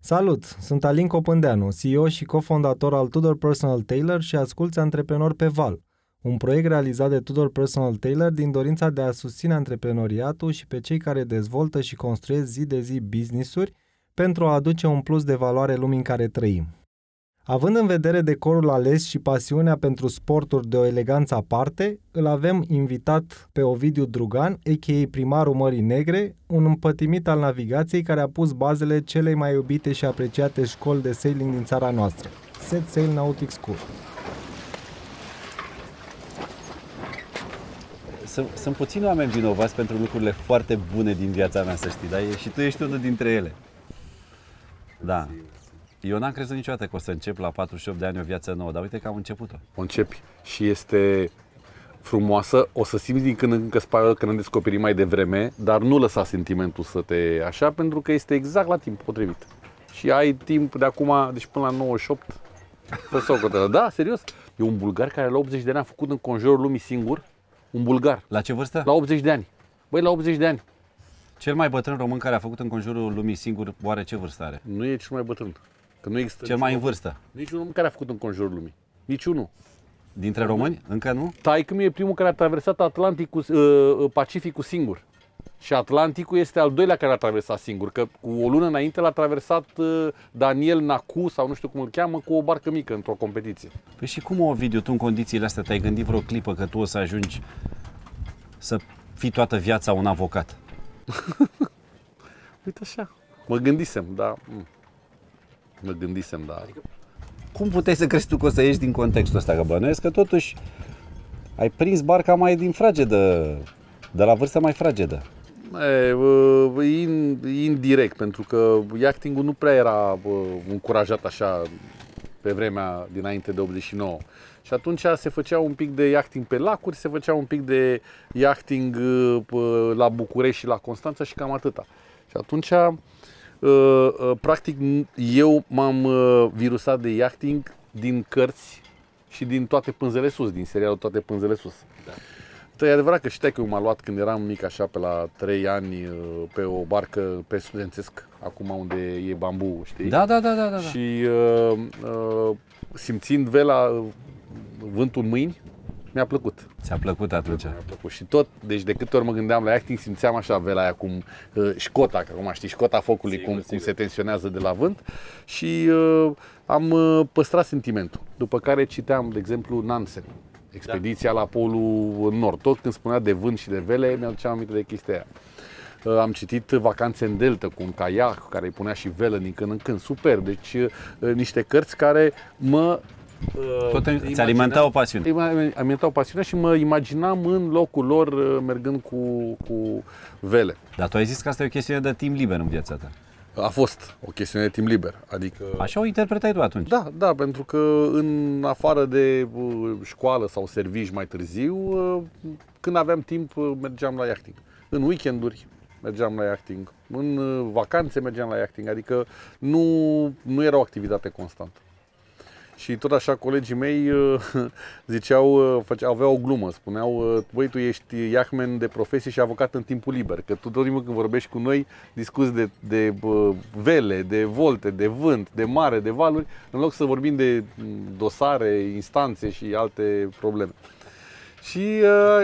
Salut! Sunt Alin Copândeanu, CEO și cofondator al Tudor Personal Tailor și asculți Antreprenor pe Val, un proiect realizat de Tudor Personal Tailor din dorința de a susține antreprenoriatul și pe cei care dezvoltă și construiesc zi de zi business-uri pentru a aduce un plus de valoare lumii în care trăim. Având în vedere decorul ales și pasiunea pentru sporturi de o eleganță aparte, îl avem invitat pe Ovidiu Drugan, a.k.a. primarul Mării Negre, un împătimit al navigației care a pus bazele celei mai iubite și apreciate școli de sailing din țara noastră, Set Sail Nautic School. Sunt, sunt puțini oameni vinovați pentru lucrurile foarte bune din viața mea, să știi, dar și tu ești unul dintre ele. Da. Eu n-am crezut niciodată că o să încep la 48 de ani o viață nouă, dar uite că am început-o. O începi și este frumoasă, o să simți din când în când că spală când descoperi mai devreme, dar nu lăsa sentimentul să te așa, pentru că este exact la timp potrivit. Și ai timp de acum, deci până la 98, să socotă. Da, serios. E un bulgar care la 80 de ani a făcut în conjurul lumii singur, un bulgar, La ce vârstă? la 80 de ani. Băi, la 80 de ani. Cel mai bătrân român care a făcut în conjurul lumii singur, oare ce vârstă are? Nu e cel mai bătrân. Că nu există Cel mai în niciun- vârstă. Niciun om care a făcut în conjurul lumii. Niciunul. Dintre români? Încă nu? Taică mi e primul care a traversat Atlanticul, uh, Pacificul singur. Și Atlanticul este al doilea care a traversat singur, că cu o lună înainte l-a traversat uh, Daniel Nacu, sau nu știu cum îl cheamă, cu o barcă mică într-o competiție. Păi și cum, Ovidiu, tu în condițiile astea te-ai gândit vreo clipă că tu o să ajungi să fii toată viața un avocat? Uite așa. Mă gândisem, da. Mm. Mă gândisem, da. Cum puteai să crezi tu că o să ieși din contextul ăsta? Că bănuiesc că totuși ai prins barca mai din fragedă, de la vârstă mai fragedă. E, uh, in, indirect, pentru că yachting-ul nu prea era uh, încurajat așa pe vremea dinainte de 89. Și atunci se făcea un pic de yachting pe lacuri, se făcea un pic de yachting uh, p- la București și la Constanța și cam atâta. Și atunci, uh, uh, practic, eu m-am uh, virusat de yachting din cărți și din toate pânzele sus, din serialul Toate pânzele sus. Da, e adevărat că știai că m-a luat când eram mic așa pe la 3 ani uh, pe o barcă pe studențesc, acum unde e bambu, știi? Da, da, da, da, da. da. Și uh, uh, simțind vela, uh, vântul în mâini, mi-a plăcut. Ți-a plăcut atunci. Mi-a plăcut. Și tot, deci de câte ori mă gândeam la acting, simțeam așa vela aia cum uh, școta, că acum știi, școta focului, Sigur, cum, cum sigur. se tensionează de la vânt și uh, am uh, păstrat sentimentul. După care citeam, de exemplu, Nansen, expediția la Polul Nord. Tot când spunea de vânt și de vele, mi-aduceam aminte de chestia aia. Uh, Am citit Vacanțe în Delta cu un caiac care îi punea și velă din când în când. Super, deci uh, niște cărți care mă uh, Tot îți imaginam- alimentau pasiune. Îmi alimentau pasiunea și mă imaginam în locul lor uh, mergând cu, cu vele. Dar tu ai zis că asta e o chestiune de timp liber în viața ta. A fost o chestiune de timp liber. Adică Așa o interpretai tu atunci. da, da, pentru că în afară de uh, școală sau servici mai târziu, uh, când aveam timp, uh, mergeam la yachting. În weekenduri mergeam la yachting, în uh, vacanțe mergeam la yachting, adică nu, nu era o activitate constantă. Și tot așa colegii mei uh, ziceau, uh, făceau, aveau o glumă, spuneau, uh, băi, tu ești iachmen de profesie și avocat în timpul liber, că tu tot timpul când vorbești cu noi discuți de, de bă, vele, de volte, de vânt, de mare, de valuri, în loc să vorbim de m, dosare, instanțe și alte probleme. Și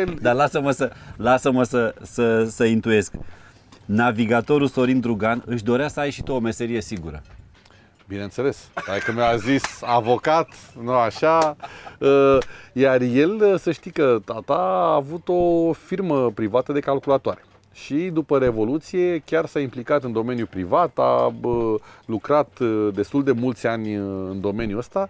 uh, Dar lasă-mă să, lasă-mă să, să, să intuiesc. Navigatorul Sorin Drugan își dorea să ai și tu o meserie sigură. Bineînțeles. Dacă mi-a zis avocat, nu așa. Uh, Iar el, uh, să știi că tata a avut o firmă privată de calculatoare. Și după Revoluție chiar s-a implicat în domeniul privat, a bă, lucrat uh, destul de mulți ani uh, în domeniul ăsta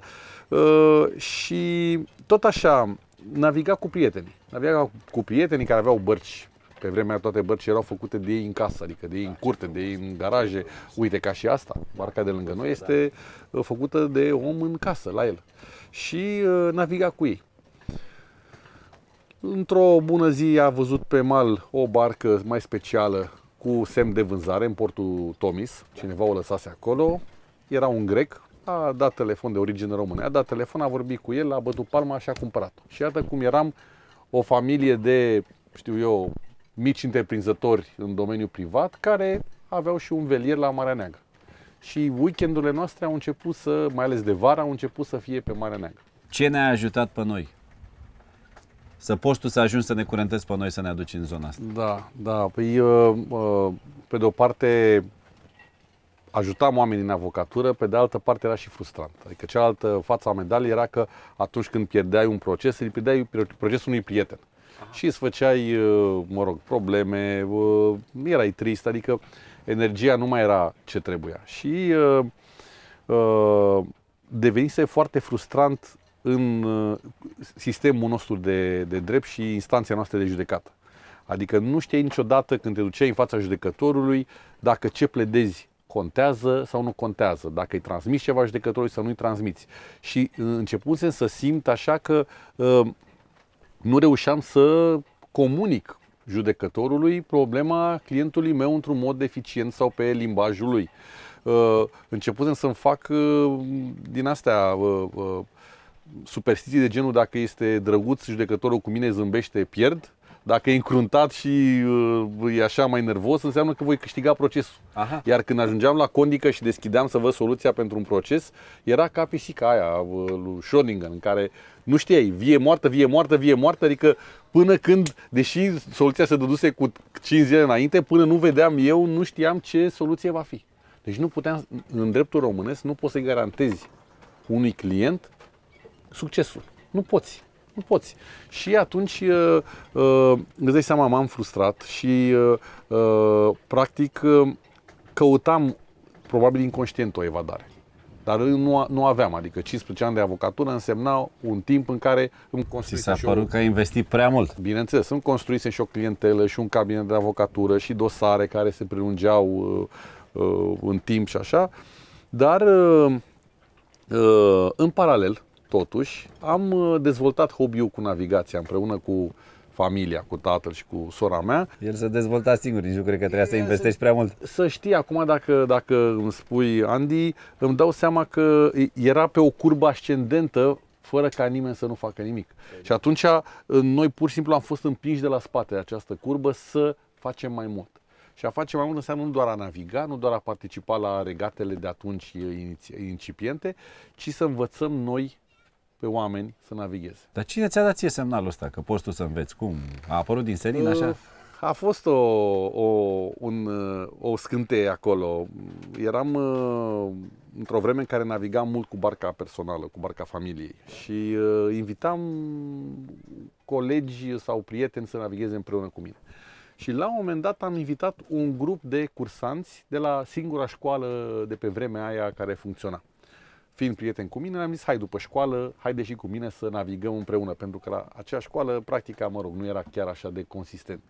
uh, și tot așa naviga cu prietenii. Naviga cu prietenii care aveau bărci pe vremea aia toate bărcile erau făcute de ei în casă, adică de ei în curte, de ei în garaje. Uite, ca și asta, barca de lângă noi este uh, făcută de om în casă, la el. Și uh, naviga cu ei. Într-o bună zi a văzut pe mal o barcă mai specială cu semn de vânzare în portul Tomis. Cineva o lăsase acolo. Era un grec, a dat telefon de origine română. A dat telefon, a vorbit cu el, a bătut palma și a cumpărat-o. Și iată cum eram o familie de, știu eu, mici întreprinzători în domeniul privat care aveau și un velier la Marea Neagră. și weekendurile noastre au început să, mai ales de vară, au început să fie pe Marea Neagră. Ce ne-a ajutat pe noi? Să poți tu să ajungi să ne curentezi pe noi să ne aduci în zona asta. Da, da. Păi, uh, uh, pe de o parte, ajutam oamenii în avocatură, pe de altă parte era și frustrant. Adică cealaltă fața medaliei era că atunci când pierdeai un proces, îi pierdeai procesul unui prieten. Aha. Și îți făceai, uh, mă rog, probleme, erai trist, adică energia nu mai era ce trebuia. Și uh, uh, devenise foarte frustrant în uh, sistemul nostru de, de drept și instanția noastră de judecată. Adică nu știai niciodată când te duceai în fața judecătorului dacă ce pledezi contează sau nu contează, dacă îi transmiți ceva judecătorului sau nu-i transmiți. Și uh, începusem să simt așa că uh, nu reușeam să comunic judecătorului problema clientului meu într-un mod eficient sau pe limbajul lui. Uh, începusem să-mi fac uh, din astea uh, uh, superstiții de genul dacă este drăguț judecătorul cu mine zâmbește, pierd. Dacă e încruntat și uh, e așa mai nervos, înseamnă că voi câștiga procesul. Aha. Iar când ajungeam la condică și deschideam să văd soluția pentru un proces, era ca pisica aia uh, lui Schrödinger, în care nu știai, vie moartă, vie moartă, vie moartă, adică până când, deși soluția se dăduse cu 5 zile înainte, până nu vedeam eu, nu știam ce soluție va fi. Deci nu puteam, în dreptul românesc, nu poți să-i garantezi unui client succesul. Nu poți. Nu poți. Și atunci uh, uh, îți dai seama, m-am frustrat și uh, uh, practic uh, căutam probabil inconștient o evadare. Dar nu, nu aveam, adică 15 ani de avocatură însemna un timp în care îmi construisem Ți s-a părut o... că ai investit prea mult. Bineînțeles, îmi construisem și o clientelă și un cabinet de avocatură și dosare care se prelungeau uh, uh, în timp și așa. Dar uh, uh, în paralel, totuși, am uh, dezvoltat hobby-ul cu navigația împreună cu familia, cu tatăl și cu sora mea. El se dezvolta singur, nici nu cred că trebuia să investești prea mult. Să știi, acum dacă, dacă îmi spui, Andy, îmi dau seama că era pe o curbă ascendentă fără ca nimeni să nu facă nimic. Și atunci uh, noi pur și simplu am fost împinși de la spate de această curbă să facem mai mult. Și a face mai mult înseamnă nu doar a naviga, nu doar a participa la regatele de atunci incipiente, ci să învățăm noi pe oameni să navigheze. Dar cine ți-a dat ție semnalul ăsta, că poți tu să înveți? Cum? A apărut din serin așa? Uh, a fost o, o, un, o scânteie acolo. Eram uh, într-o vreme în care navigam mult cu barca personală, cu barca familiei și uh, invitam colegi sau prieteni să navigheze împreună cu mine. Și la un moment dat am invitat un grup de cursanți de la singura școală de pe vremea aia care funcționa fiind prieten cu mine, am zis, hai după școală, haide și cu mine să navigăm împreună, pentru că la acea școală, practica, mă rog, nu era chiar așa de consistent.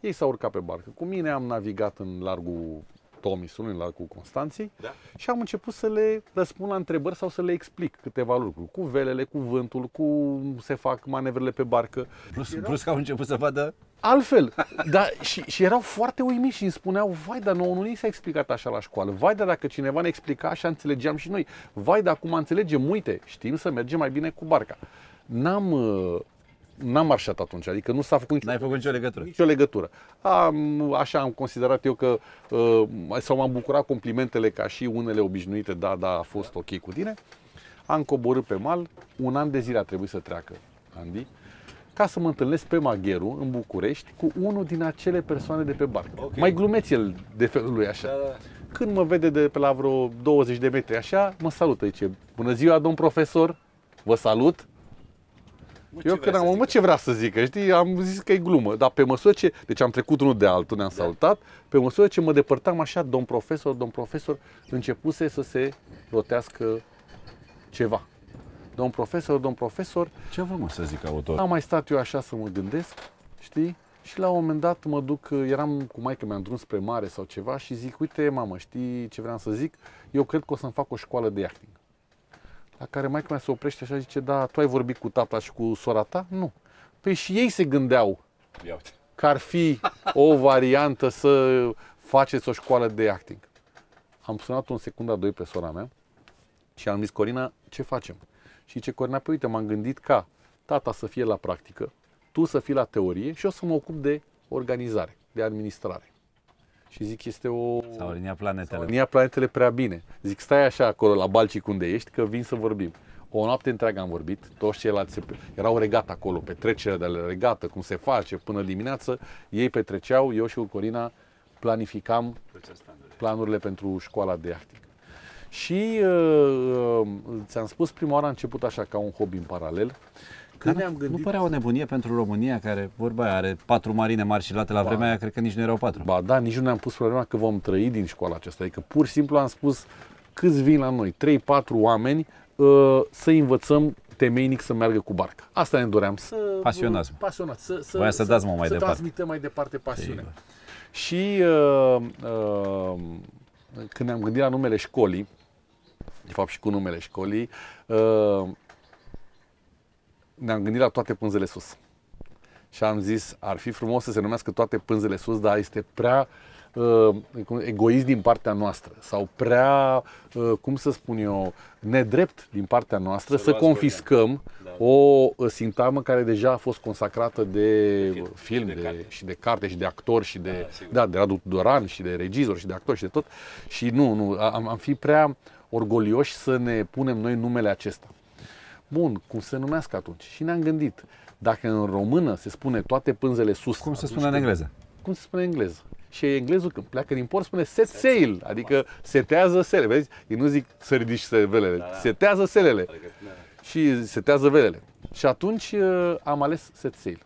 Ei s-au urcat pe barcă. Cu mine am navigat în largul Tomisului, în largul Constanței da. și am început să le răspund la întrebări sau să le explic câteva lucruri. Cu velele, cu vântul, cum se fac manevrele pe barcă. Plus, Erau... plus că au început să vadă altfel. da, și, și erau foarte uimiți și îmi spuneau, vai, dar nouă nu ni s-a explicat așa la școală. Vai, dar dacă cineva ne explica așa, înțelegeam și noi. Vai, dar acum înțelegem, uite, știm să mergem mai bine cu barca. N-am, uh, n-am marșat atunci, adică nu s-a făcut nicio, N-ai făcut nicio legătură. Nicio legătură. Am, așa am considerat eu că, uh, sau m-am bucurat complimentele ca și unele obișnuite, da, da, a fost ok cu tine. Am coborât pe mal, un an de zile a trebuit să treacă, Andy, ca să mă întâlnesc pe Magheru, în București, cu unul din acele persoane de pe barcă. Okay. Mai glumeț el de felul lui așa. Da, da. Când mă vede de pe la vreo 20 de metri așa, mă salută, zice, bună ziua, domn profesor, vă salut. Mă, eu când am, mă, ce vrea să zică, știi, am zis că e glumă, dar pe măsură ce, deci am trecut unul de altul, ne-am da. salutat, pe măsură ce mă depărtam așa, domn profesor, domn profesor, începuse să se rotească ceva domn profesor, domn profesor. Ce vă mă să zic autor? Am mai stat eu așa să mă gândesc, știi? Și la un moment dat mă duc, eram cu maică mea drum spre mare sau ceva și zic, uite mamă, știi ce vreau să zic? Eu cred că o să-mi fac o școală de yachting. La care maică mea se oprește așa zice, da, tu ai vorbit cu tata și cu sora ta? Nu. Păi și ei se gândeau că ar fi o variantă să faceți o școală de yachting. Am sunat un secunda doi pe sora mea și am zis, Corina, ce facem? Și ce Cornea, pe uite, m-am gândit ca tata să fie la practică, tu să fii la teorie și eu să mă ocup de organizare, de administrare. Și zic, este o... S-au aliniat planetele. Linia planetele prea bine. Zic, stai așa acolo la Balcic unde ești, că vin să vorbim. O noapte întreagă am vorbit, toți ceilalți se, erau regat acolo, petrecere de la regată, cum se face până dimineață. Ei petreceau, eu și cu Corina planificam planurile pentru școala de yachting. Și uh, uh, ți-am spus, prima oară a început așa ca un hobby în paralel. Când Dar ne-am nu, gândit... nu părea o nebunie pentru România, care, vorba aia, are patru marine mari și late la Ba. vremea aia, cred că nici nu erau patru. Ba da, nici nu ne-am pus problema că vom trăi din școala aceasta. Adică pur și simplu am spus câți vin la noi, 3-4 oameni, uh, să învățăm temeinic să meargă cu barca. Asta ne doream. Să, Pasionați, mă. Pasionați. Să, să, Voiam să dați, mă, mai să departe. transmităm mai departe pasiunea. Sigur. Și uh, uh, când ne-am gândit la numele școlii, de fapt și cu numele școlii, uh, ne-am gândit la toate pânzele sus. Și am zis, ar fi frumos să se numească toate pânzele sus, dar este prea uh, cum- egoist din partea noastră sau prea, uh, cum să spun eu, nedrept din partea noastră să, confiscăm o uh, sintagmă care deja a fost consacrată de, film, film de, de și de carte și de actori și de, da, de Radu Doran și de regizor și de actori și de tot. Și nu, nu, am, am fi prea orgolioși să ne punem noi numele acesta. Bun, cum se numească atunci? Și ne-am gândit, dacă în română se spune toate pânzele sus. Cum se atunci spune în când- engleză? cum se spune în engleză. Și englezul când pleacă din port spune set sail, adică setează sele, vezi? Ei nu zic să ridici velele, setează selele și setează velele. Și atunci uh, am ales set sail.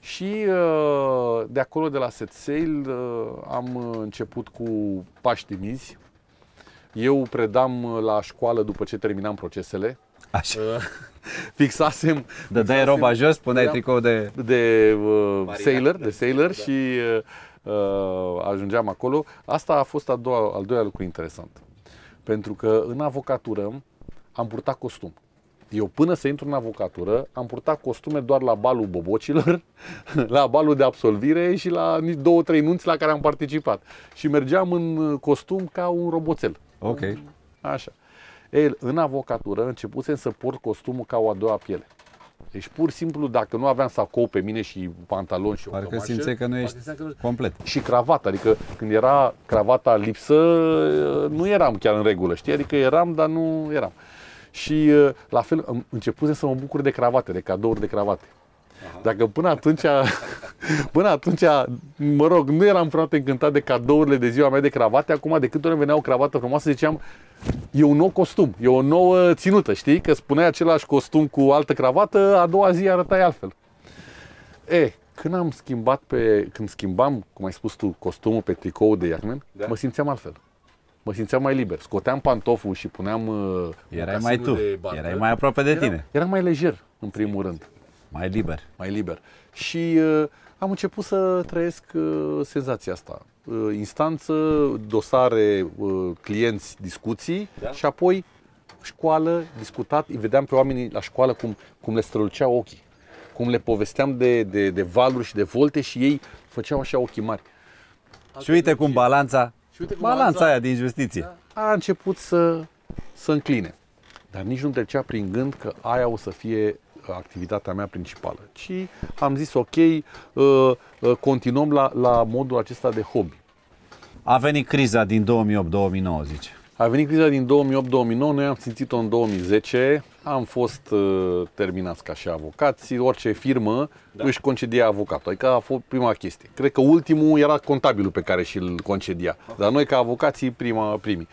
Și uh, de acolo, de la set sail, uh, am uh, început cu pași timizi. Eu predam uh, la școală după ce terminam procesele. Așa. Uh, fixasem Dădeai fixasem- roba jos, puneai Dădeam- tricou de... de uh, sailor, de sailor și uh, uh, ajungeam acolo. Asta a fost a doua, al doilea lucru interesant. Pentru că în avocatură am purtat costum. Eu până să intru în avocatură am purtat costume doar la balul bobocilor, la balul de absolvire și la nici două, trei nunți la care am participat. Și mergeam în uh, costum ca un roboțel. Ok. Așa. Ei, în avocatură începusem să port costumul ca o a doua piele. Deci pur și simplu, dacă nu aveam sacou pe mine și pantaloni și o Parcă cămașă, simțeai că nu ești parcă simțeam că complet. și cravată, adică când era cravata lipsă, nu eram chiar în regulă, știi? Adică eram, dar nu eram. Și la fel, am- începusem să mă bucur de cravate, de cadouri de cravate. Dacă până atunci, până atunci, mă rog, nu eram foarte încântat de cadourile de ziua mea de cravate, acum de câte ori îmi venea o cravată frumoasă, ziceam, e un nou costum, e o nouă ținută, știi? Că spuneai același costum cu altă cravată, a doua zi arătai altfel. E, când am schimbat pe, când schimbam, cum ai spus tu, costumul pe tricou de Iacmen, da. mă simțeam altfel. Mă simțeam mai liber. Scoteam pantoful și puneam uh, Erai mai tu, mocasinul de barcă. erai mai aproape de Eram- tine, Eram mai lejer, în primul rând, mai liber. mai liber. Și uh, am început să trăiesc uh, senzația asta. Uh, instanță, dosare, uh, clienți, discuții da? și apoi școală, discutat, îi vedeam pe oamenii la școală cum, cum le străluceau ochii, cum le povesteam de, de, de valuri și de volte și ei făceau așa ochii mari. Și uite cum balanța, Și uite cum balanța balanța- aia din justiție. a început să, să încline. Dar nici nu trecea prin gând că aia o să fie activitatea mea principală. Ci am zis, ok, uh, uh, continuăm la, la modul acesta de hobby. A venit criza din 2008-2009, zice. A venit criza din 2008-2009, noi am simțit-o în 2010, am fost uh, terminați ca și avocați, orice firmă da. își concedia avocatul, adică a fost prima chestie. Cred că ultimul era contabilul pe care și-l concedia, dar noi ca avocații prima, primii.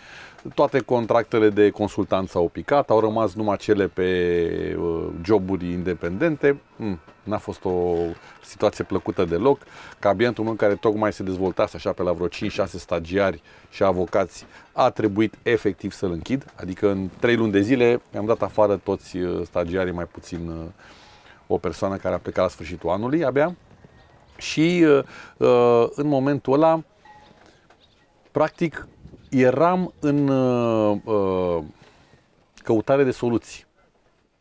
Toate contractele de consultanță s-au picat, au rămas numai cele pe uh, joburi independente. Mm, n-a fost o situație plăcută deloc. Cabinetul meu care tocmai se dezvoltase așa pe la vreo 5-6 stagiari și avocați a trebuit efectiv să-l închid. Adică în 3 luni de zile mi-am dat afară toți uh, stagiarii, mai puțin uh, o persoană care a plecat la sfârșitul anului abia. Și uh, uh, în momentul ăla, practic, eram în uh, uh, căutare de soluții.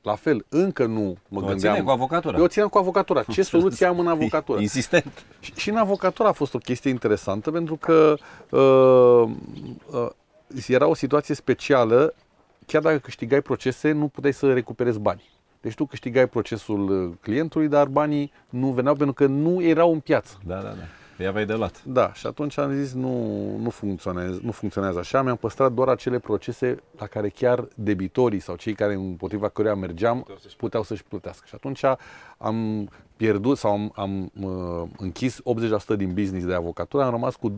La fel, încă nu mă O gândeam. ține cu avocatura. Eu țineam cu avocatura. Ce soluție am în avocatură? Insistent. Și, și în avocatură a fost o chestie interesantă pentru că uh, uh, era o situație specială. Chiar dacă câștigai procese, nu puteai să recuperezi bani. Deci tu câștigai procesul uh, clientului, dar banii nu veneau pentru că nu erau în piață. Da, da, da. Că aveai de luat. Da, și atunci am zis nu, nu, funcționează, nu funcționează așa. Mi-am păstrat doar acele procese la care chiar debitorii sau cei care împotriva căruia mergeam puteau să-și plătească. Și atunci am pierdut sau am, am uh, închis 80% din business de avocatură, am rămas cu 20%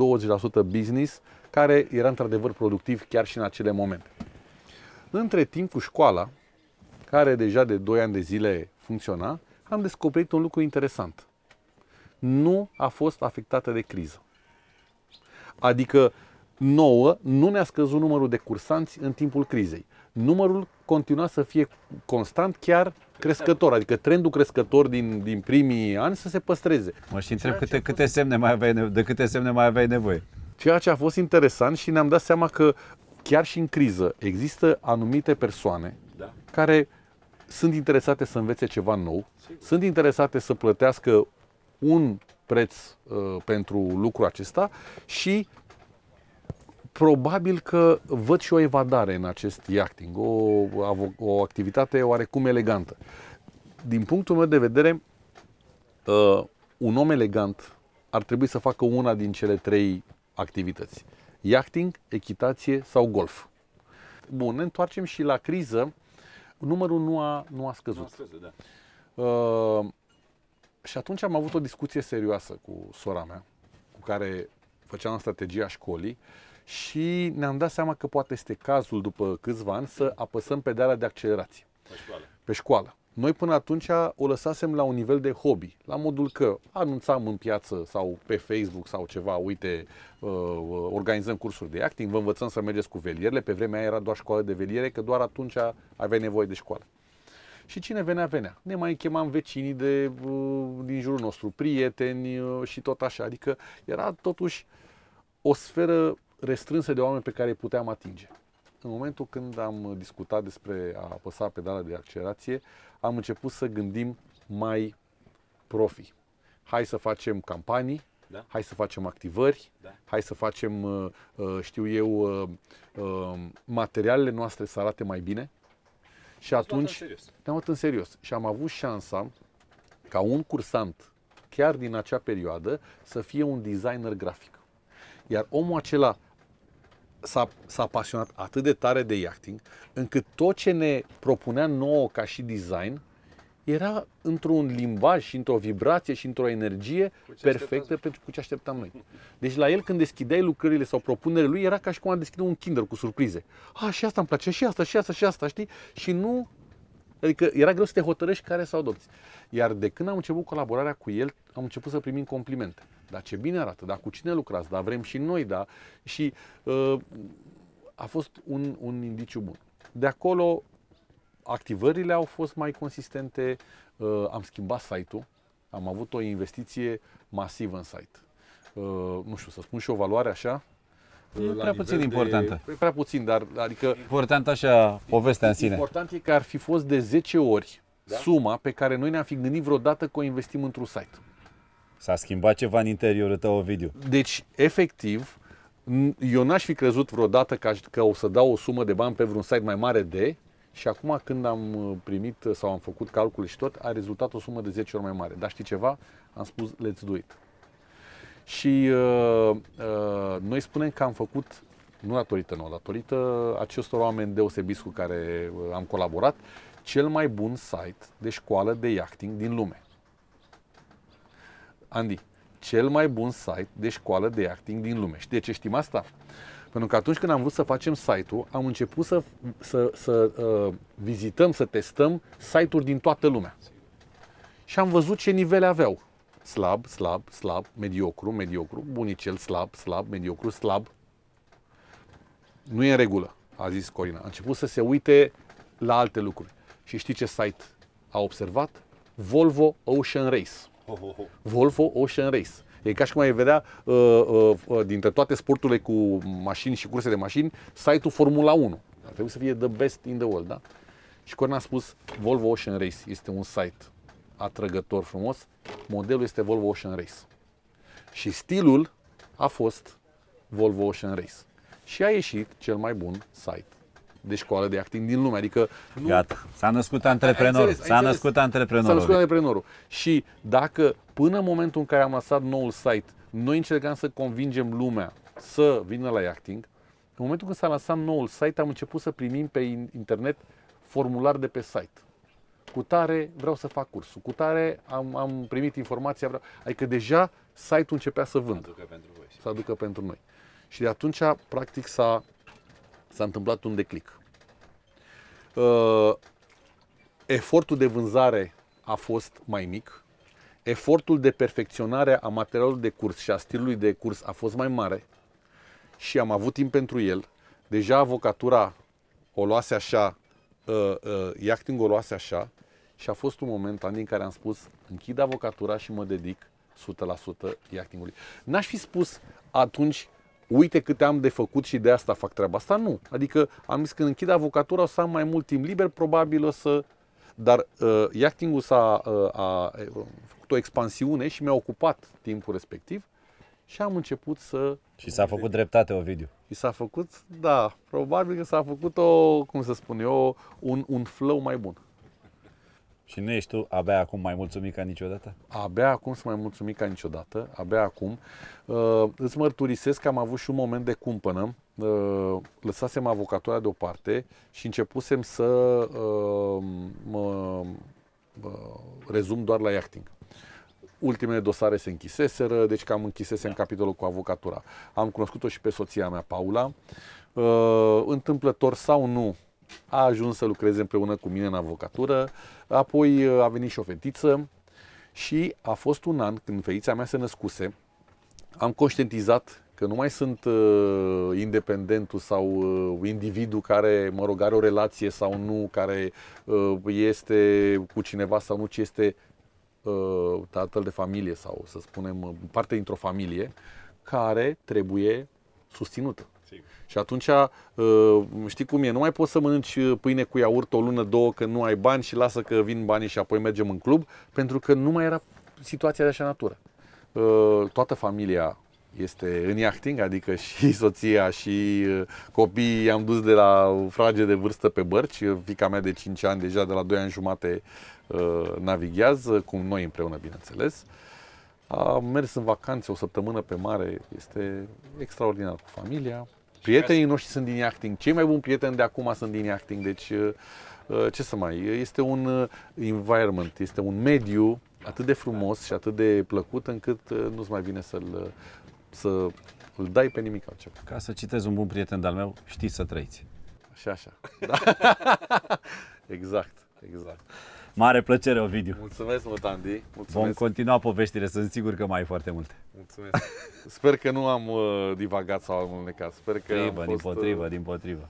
business care era într-adevăr productiv chiar și în acele momente. Între timp, cu școala, care deja de 2 ani de zile funcționa, am descoperit un lucru interesant. Nu a fost afectată de criză. Adică nouă nu ne-a scăzut numărul de cursanți în timpul crizei. Numărul continua să fie constant, chiar crescător, adică trendul crescător din, din primii ani să se păstreze. Mă și întreb câte, câte semne mai aveai, nevo- de câte semne mai aveai nevoie. Ceea ce a fost interesant și ne-am dat seama că chiar și în criză există anumite persoane Da. care sunt interesate să învețe ceva nou, sunt interesate să plătească un preț uh, pentru lucrul acesta și probabil că văd și o evadare în acest yachting, o, avo- o activitate oarecum elegantă. Din punctul meu de vedere, uh, un om elegant ar trebui să facă una din cele trei activități. Yachting, echitație sau golf. Bun, ne întoarcem și la criză. Numărul nu a, nu a scăzut. da. Uh, și atunci am avut o discuție serioasă cu sora mea, cu care făceam strategia școlii și ne-am dat seama că poate este cazul, după câțiva ani, să apăsăm pedala de accelerație pe școală. Noi până atunci o lăsasem la un nivel de hobby, la modul că anunțam în piață sau pe Facebook sau ceva, uite, uh, uh, organizăm cursuri de acting, vă învățăm să mergeți cu velierele, pe vremea aia era doar școală de veliere, că doar atunci aveai nevoie de școală. Și cine venea, venea. Ne mai chemam vecinii de, uh, din jurul nostru, prieteni uh, și tot așa. Adică era totuși o sferă restrânsă de oameni pe care îi puteam atinge. În momentul când am discutat despre a apăsa pedala de accelerație, am început să gândim mai profi. Hai să facem campanii, Da. hai să facem activări, Da. hai să facem, uh, uh, știu eu, uh, uh, materialele noastre să arate mai bine. Și atunci ne-am luat în serios și am avut șansa ca un cursant, chiar din acea perioadă, să fie un designer grafic. Iar omul acela s-a, s-a pasionat atât de tare de yachting, încât tot ce ne propunea nouă ca și design era într-un limbaj și într-o vibrație și într-o energie perfectă pentru cu ce așteptam noi. Deci la el când deschideai lucrările sau propunerile lui era ca și cum a deschide un Kinder cu surprize. A, și asta îmi place, și asta, și asta, și asta, știi? Și nu Adică era greu să te hotărăști care să adopți. Iar de când am început colaborarea cu el, am început să primim complimente. Dar ce bine arată, dar cu cine lucrați, dar vrem și noi, da. Și uh, a fost un, un indiciu bun. De acolo, activările au fost mai consistente, uh, am schimbat site-ul, am avut o investiție masivă în site. Uh, nu știu, să spun și o valoare așa? E uh, la prea nivel puțin de- importantă. E prea puțin, dar adică Important așa povestea în sine. Important e că ar fi fost de 10 ori da? suma pe care noi ne-am fi gândit vreodată că o investim într-un site. S-a schimbat ceva în interiorul tău, Ovidiu. Deci, efectiv, n- eu n-aș fi crezut vreodată că, aș, că o să dau o sumă de bani pe vreun site mai mare de și acum când am uh, primit uh, sau am făcut calcule și tot, a rezultat o sumă de 10 ori mai mare. Dar știi ceva? Am spus, let's do it. Și uh, uh, noi spunem că am făcut, nu datorită nouă, datorită acestor oameni deosebiți cu care uh, am colaborat, cel mai bun site de școală de yachting din lume. Andy, cel mai bun site de școală de acting din lume. Și de ce știm asta? Pentru că atunci când am vrut să facem site-ul, am început să, să, să uh, vizităm, să testăm site-uri din toată lumea. Și am văzut ce nivele aveau. Slab, slab, slab, mediocru, mediocru, bunicel, slab, slab, mediocru, slab. Nu e în regulă, a zis Corina. A început să se uite la alte lucruri. Și știi ce site a observat? Volvo Ocean Race. Volvo Ocean Race. E ca și cum ai vedea uh, uh, uh, dintre toate sporturile cu mașini și curse de mașini, site-ul Formula 1. Ar trebui să fie the best in the world, da? Și Corina a spus, Volvo Ocean Race este un site atrăgător frumos, modelul este Volvo Ocean Race. Și stilul a fost Volvo Ocean Race. Și a ieșit cel mai bun site de școală de acting din lume. Adică nu, Gata. S-a născut antreprenorul. înțeles, ai S-a înțeles. născut S-a antreprenorul. născut antreprenorul. Și dacă până în momentul în care am lăsat noul site Noi încercam să convingem lumea să vină la yachting. În momentul când s-a lansat noul site, am început să primim pe internet formular de pe site. Cu tare vreau să fac cursul, cu tare am, am primit informația, vreau... adică deja site-ul începea să vândă, Aducă pentru voi. să aducă pentru noi. Și de atunci, practic, s-a, s-a întâmplat un declic. Uh, efortul de vânzare a fost mai mic, efortul de perfecționare a materialului de curs și a stilului de curs a fost mai mare și am avut timp pentru el. Deja avocatura o luase așa, uh, uh, yachting o luase așa și a fost un moment Andy, în care am spus închid avocatura și mă dedic 100% yachtingului. N-aș fi spus atunci uite câte am de făcut și de asta fac treaba asta, nu. Adică am zis când închid avocatura o să am mai mult timp liber, probabil o să... Dar uh, yachting-ul s-a uh, a, a făcut o expansiune și mi-a ocupat timpul respectiv și am început să... Și s-a făcut dreptate, Ovidiu. Și s-a făcut, da, probabil că s-a făcut o, cum să spun eu, un, un flow mai bun. Și nu ești tu abia acum mai mulțumit ca niciodată? Abia acum sunt mai mulțumit ca niciodată, abia acum. Uh, îți mărturisesc că am avut și un moment de cumpănă. Uh, lăsasem avocatura deoparte și începusem să uh, mă uh, rezum doar la yachting. Ultimele dosare se închiseseră, deci cam închisesem capitolul cu avocatura. Am cunoscut-o și pe soția mea, Paula. Uh, întâmplător sau nu, a ajuns să lucreze împreună cu mine în avocatură, apoi uh, a venit și o fetiță și a fost un an când fetița mea se născuse, am conștientizat că nu mai sunt uh, independentul sau uh, individul care, mă rog, are o relație sau nu, care uh, este cu cineva sau nu, ci este uh, tatăl de familie sau, să spunem, uh, parte dintr-o familie care trebuie susținută. Și atunci, uh, știi cum e, nu mai poți să mănânci uh, pâine cu iaurt o lună, două, că nu ai bani și lasă că vin banii și apoi mergem în club, pentru că nu mai era situația de așa natură. Uh, toată familia este în yachting, adică și soția și copiii am dus de la frage de vârstă pe bărci, fica mea de 5 ani, deja de la 2 ani jumate navighează, cu noi împreună, bineînțeles. Am mers în vacanțe o săptămână pe mare, este extraordinar cu familia. Prietenii noștri sunt din yachting, cei mai buni prieteni de acum sunt din yachting, deci ce să mai, este un environment, este un mediu atât de frumos și atât de plăcut încât nu-ți mai vine să-l, să îl dai pe nimic altceva. Ca să citez un bun prieten de-al meu, știți să trăiți. Și așa. Da. exact, exact. Mare plăcere, Ovidiu. Mulțumesc mult, Andy. Mulțumesc. Vom continua poveștile, sunt sigur că mai ai foarte multe. Mulțumesc. Sper că nu am uh, divagat sau am înnecat. Sper că Tribă, am din fost, potrivă, uh, din potrivă.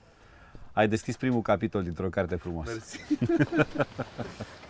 Ai deschis primul capitol dintr-o carte frumoasă. Mersi.